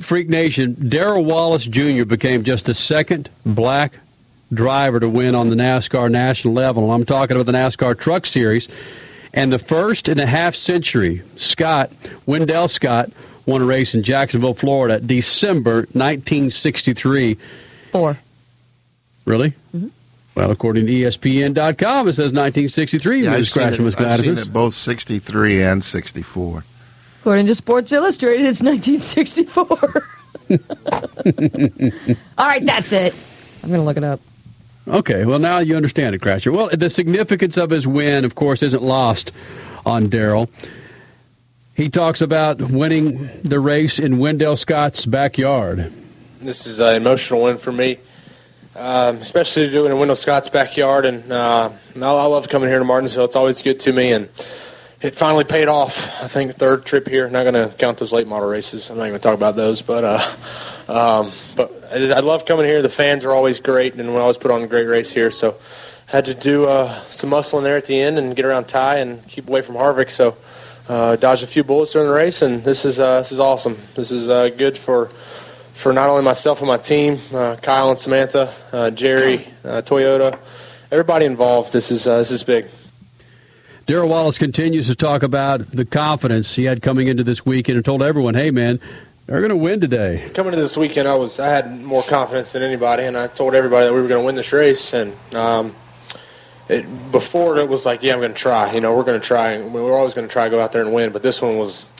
Freak Nation, Darrell Wallace Jr. became just the second black driver to win on the NASCAR national level. I'm talking about the NASCAR Truck Series. And the first in a half century, Scott, Wendell Scott, won a race in Jacksonville, Florida, December 1963. Four. Really? Mm-hmm. Well, according to ESPN.com, it says 1963. Yeah, I've seen, it, I've seen it both 63 and 64. According to Sports Illustrated, it's 1964. All right, that's it. I'm going to look it up. Okay, well, now you understand it, Crasher. Well, the significance of his win, of course, isn't lost on Darrell. He talks about winning the race in Wendell Scott's backyard. This is an emotional win for me, um, especially doing it in Wendell Scott's backyard. And uh, I love coming here to Martinsville. It's always good to me. And it finally paid off. I think third trip here. Not going to count those late model races. I'm not going to talk about those, but uh, um, but I, I love coming here. The fans are always great, and we always put on a great race here. So had to do uh, some muscling there at the end and get around Ty and keep away from Harvick. So uh, dodged a few bullets during the race, and this is uh, this is awesome. This is uh, good for for not only myself and my team, uh, Kyle and Samantha, Jerry, Toyota, everybody involved. This is this is big. Darrell Wallace continues to talk about the confidence he had coming into this weekend and told everyone, "Hey, man, they're going to win today." Coming into this weekend, I was I had more confidence than anybody, and I told everybody that we were going to win this race. And um, it, before it was like, "Yeah, I'm going to try." You know, we're going to try. We we're always going to try to go out there and win. But this one was,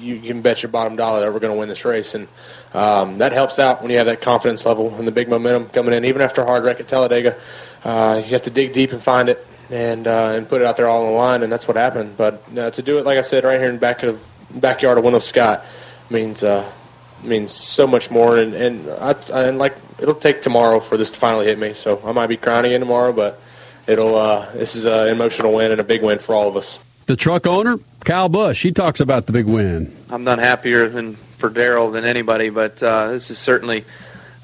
you, you can bet your bottom dollar that we're going to win this race, and um, that helps out when you have that confidence level and the big momentum coming in. Even after a hard wreck at Talladega, uh, you have to dig deep and find it and uh, and put it out there all on the line, and that's what happened. But uh, to do it, like I said, right here in back of backyard of Wendell Scott means uh, means so much more. And and I, and like it'll take tomorrow for this to finally hit me. So I might be crying again tomorrow, but it'll uh, this is an emotional win and a big win for all of us. The truck owner, Kyle Busch, he talks about the big win. I'm not happier than for Darrell than anybody, but uh, this is certainly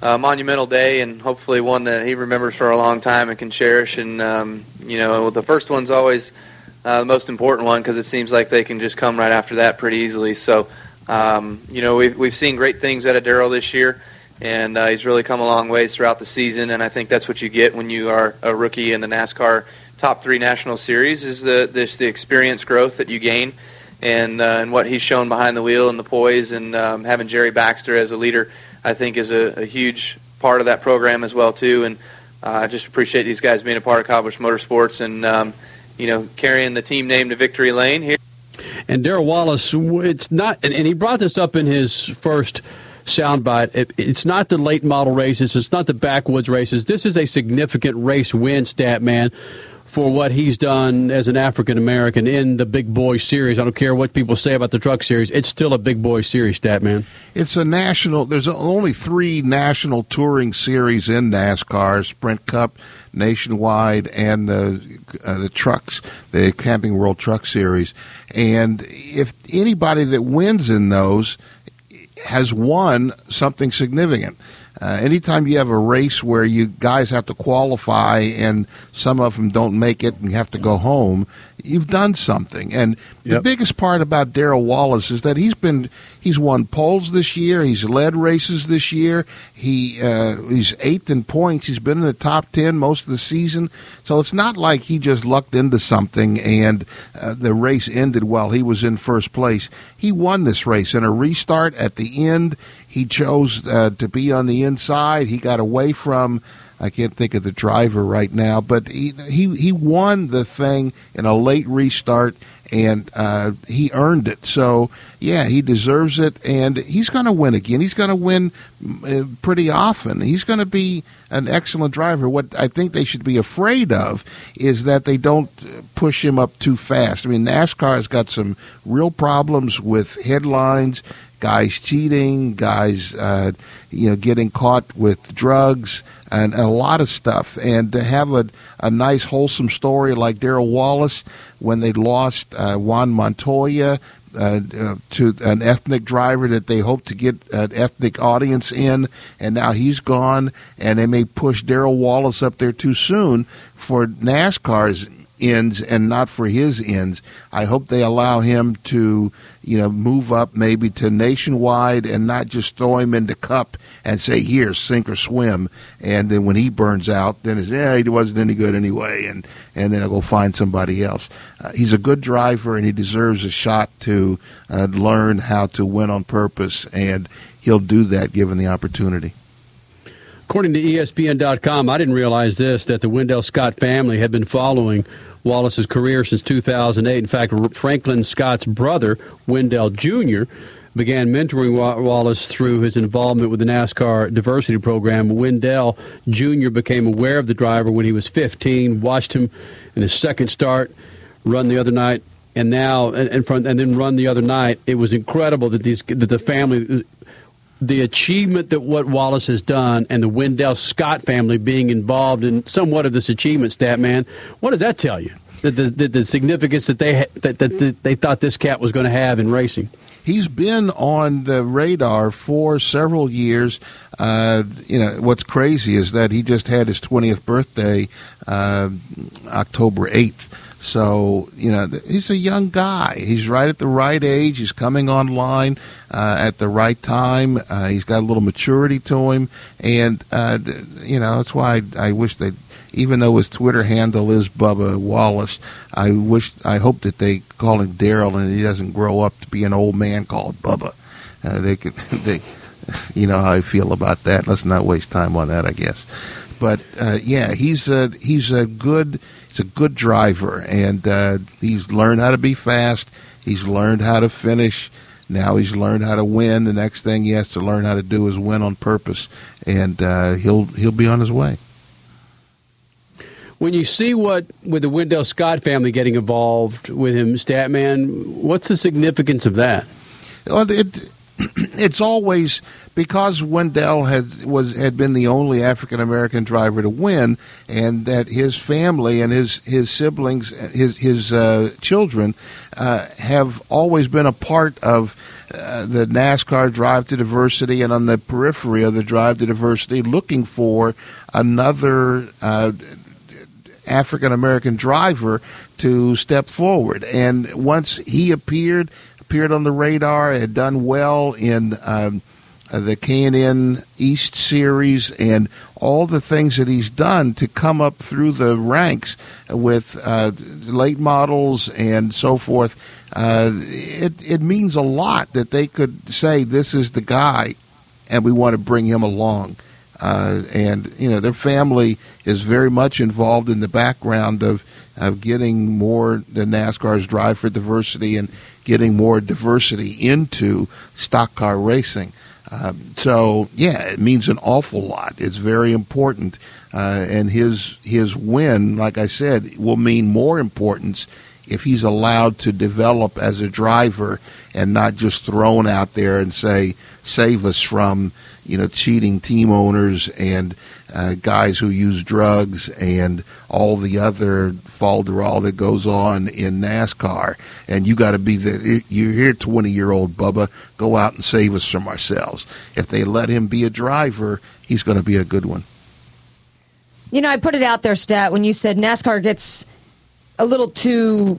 a monumental day and hopefully one that he remembers for a long time and can cherish. And um, you know, the first one's always uh, the most important one because it seems like they can just come right after that pretty easily. So, um, you know, we've we've seen great things out of Darrell this year, and uh, he's really come a long ways throughout the season. And I think that's what you get when you are a rookie in the NASCAR top three national series is the this the experience growth that you gain. And, uh, and what he's shown behind the wheel and the poise, and um, having Jerry Baxter as a leader, I think is a, a huge part of that program as well too. And uh, I just appreciate these guys being a part of Cobblers Motorsports and um, you know carrying the team name to victory lane here. And Darrell Wallace, it's not, and, and he brought this up in his first soundbite. It, it's not the late model races. It's not the backwoods races. This is a significant race win stat, man for what he's done as an African American in the Big Boy Series. I don't care what people say about the Truck Series; it's still a Big Boy Series, stat man. It's a national. There's only three national touring series in NASCAR: Sprint Cup, Nationwide, and the uh, the trucks, the Camping World Truck Series. And if anybody that wins in those has won something significant. Uh, anytime you have a race where you guys have to qualify and some of them don't make it and you have to go home, you've done something. And yep. the biggest part about Darrell Wallace is that he's been he's won poles this year. He's led races this year. He uh, he's eighth in points. He's been in the top ten most of the season. So it's not like he just lucked into something and uh, the race ended while he was in first place. He won this race in a restart at the end. He chose uh, to be on the inside. He got away from. I can't think of the driver right now, but he he, he won the thing in a late restart, and uh, he earned it. So yeah, he deserves it, and he's going to win again. He's going to win uh, pretty often. He's going to be an excellent driver. What I think they should be afraid of is that they don't push him up too fast. I mean, NASCAR has got some real problems with headlines guys cheating, guys, uh, you know, getting caught with drugs and, and, a lot of stuff. And to have a, a nice, wholesome story like Darrell Wallace when they lost uh, Juan Montoya uh, uh, to an ethnic driver that they hoped to get an ethnic audience in, and now he's gone, and they may push Darrell Wallace up there too soon for NASCAR's ends and not for his ends. I hope they allow him to, you know, move up maybe to nationwide and not just throw him into cup and say, here, sink or swim. And then when he burns out, then it's, yeah, he wasn't any good anyway. And, and then I'll go find somebody else. Uh, he's a good driver and he deserves a shot to uh, learn how to win on purpose. And he'll do that given the opportunity. According to ESPN.com, I didn't realize this that the Wendell Scott family had been following Wallace's career since 2008. In fact, Franklin Scott's brother, Wendell Jr., began mentoring Wallace through his involvement with the NASCAR diversity program. Wendell Jr. became aware of the driver when he was 15, watched him in his second start run the other night, and now and, and, from, and then run the other night. It was incredible that these that the family the achievement that what Wallace has done and the Wendell Scott family being involved in somewhat of this achievement, stat man, what does that tell you? The, the, the significance that they that, that, they thought this cat was going to have in racing. He's been on the radar for several years. Uh, you know what's crazy is that he just had his 20th birthday, uh, October 8th. So, you know, he's a young guy. He's right at the right age. He's coming online uh, at the right time. Uh, he's got a little maturity to him. And, uh, you know, that's why I, I wish that, even though his Twitter handle is Bubba Wallace, I wish, I hope that they call him Darrell and he doesn't grow up to be an old man called Bubba. Uh, they could, they, you know how I feel about that. Let's not waste time on that, I guess. But uh, yeah, he's a he's a good he's a good driver, and uh, he's learned how to be fast. He's learned how to finish. Now he's learned how to win. The next thing he has to learn how to do is win on purpose, and uh, he'll he'll be on his way. When you see what with the Wendell Scott family getting involved with him, Statman, what's the significance of that? Well, it it's always because Wendell had was had been the only African American driver to win, and that his family and his his siblings, his his uh, children, uh, have always been a part of. Uh, the NASCAR Drive to Diversity, and on the periphery of the Drive to Diversity, looking for another uh, African American driver to step forward. And once he appeared, appeared on the radar, had done well in um, uh, the K&N East Series, and all the things that he's done to come up through the ranks with uh, late models and so forth. Uh, it it means a lot that they could say this is the guy, and we want to bring him along. Uh, and you know their family is very much involved in the background of of getting more the NASCAR's drive for diversity and getting more diversity into stock car racing. Um, so yeah, it means an awful lot. It's very important, uh, and his his win, like I said, will mean more importance if he's allowed to develop as a driver and not just thrown out there and say, "Save us from." you know, cheating team owners and uh, guys who use drugs and all the other falderall that goes on in NASCAR. And you got to be the you're here, twenty year old Bubba. Go out and save us from ourselves. If they let him be a driver, he's going to be a good one. You know, I put it out there, Stat, when you said NASCAR gets a little too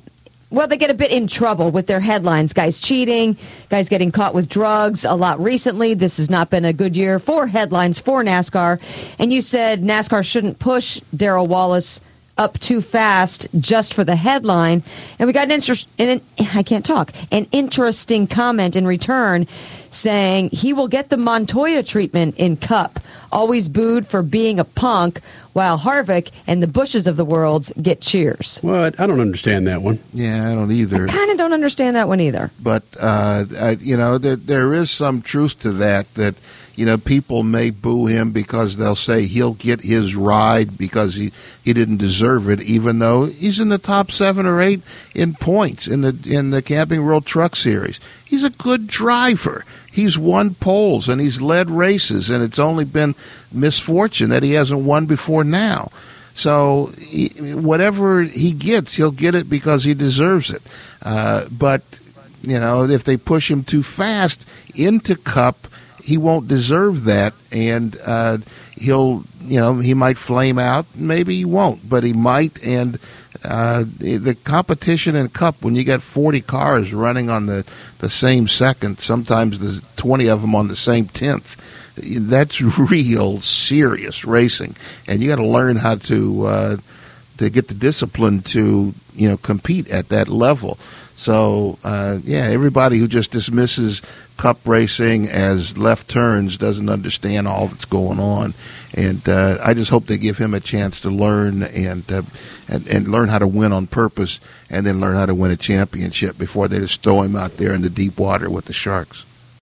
well, they get a bit in trouble with their headlines. Guys cheating, guys getting caught with drugs a lot recently. This has not been a good year for headlines for NASCAR. And you said NASCAR shouldn't push Darrell Wallace up too fast just for the headline. And we got an interest, I can't talk, an interesting comment in return saying he will get the Montoya treatment in Cup, always booed for being a punk, while Harvick and the Busches of the world get cheers. Well, I don't understand that one. Yeah, I don't either. I kind of don't understand that one either. But, uh, I, you know, there, there is some truth to that, that – you know, people may boo him because they'll say he'll get his ride because he, he didn't deserve it, even though he's in the top seven or eight in points in the in the Camping World Truck Series. He's a good driver. He's won poles and he's led races, and it's only been misfortune that he hasn't won before now. So he, whatever he gets, he'll get it because he deserves it. Uh, but you know, if they push him too fast into Cup he won't deserve that, and uh, he'll you know he might flame out. Maybe he won't, but he might, and uh, the competition in Cup when you got 40 cars running on the, the same second, sometimes the 20 of them on the same tenth. That's real serious racing, and you got to learn how to uh, to get the discipline to you know compete at that level. So uh, yeah, everybody who just dismisses cup racing as left turns doesn't understand all that's going on. And uh, I just hope they give him a chance to learn and, uh, and and learn how to win on purpose, and then learn how to win a championship before they just throw him out there in the deep water with the sharks.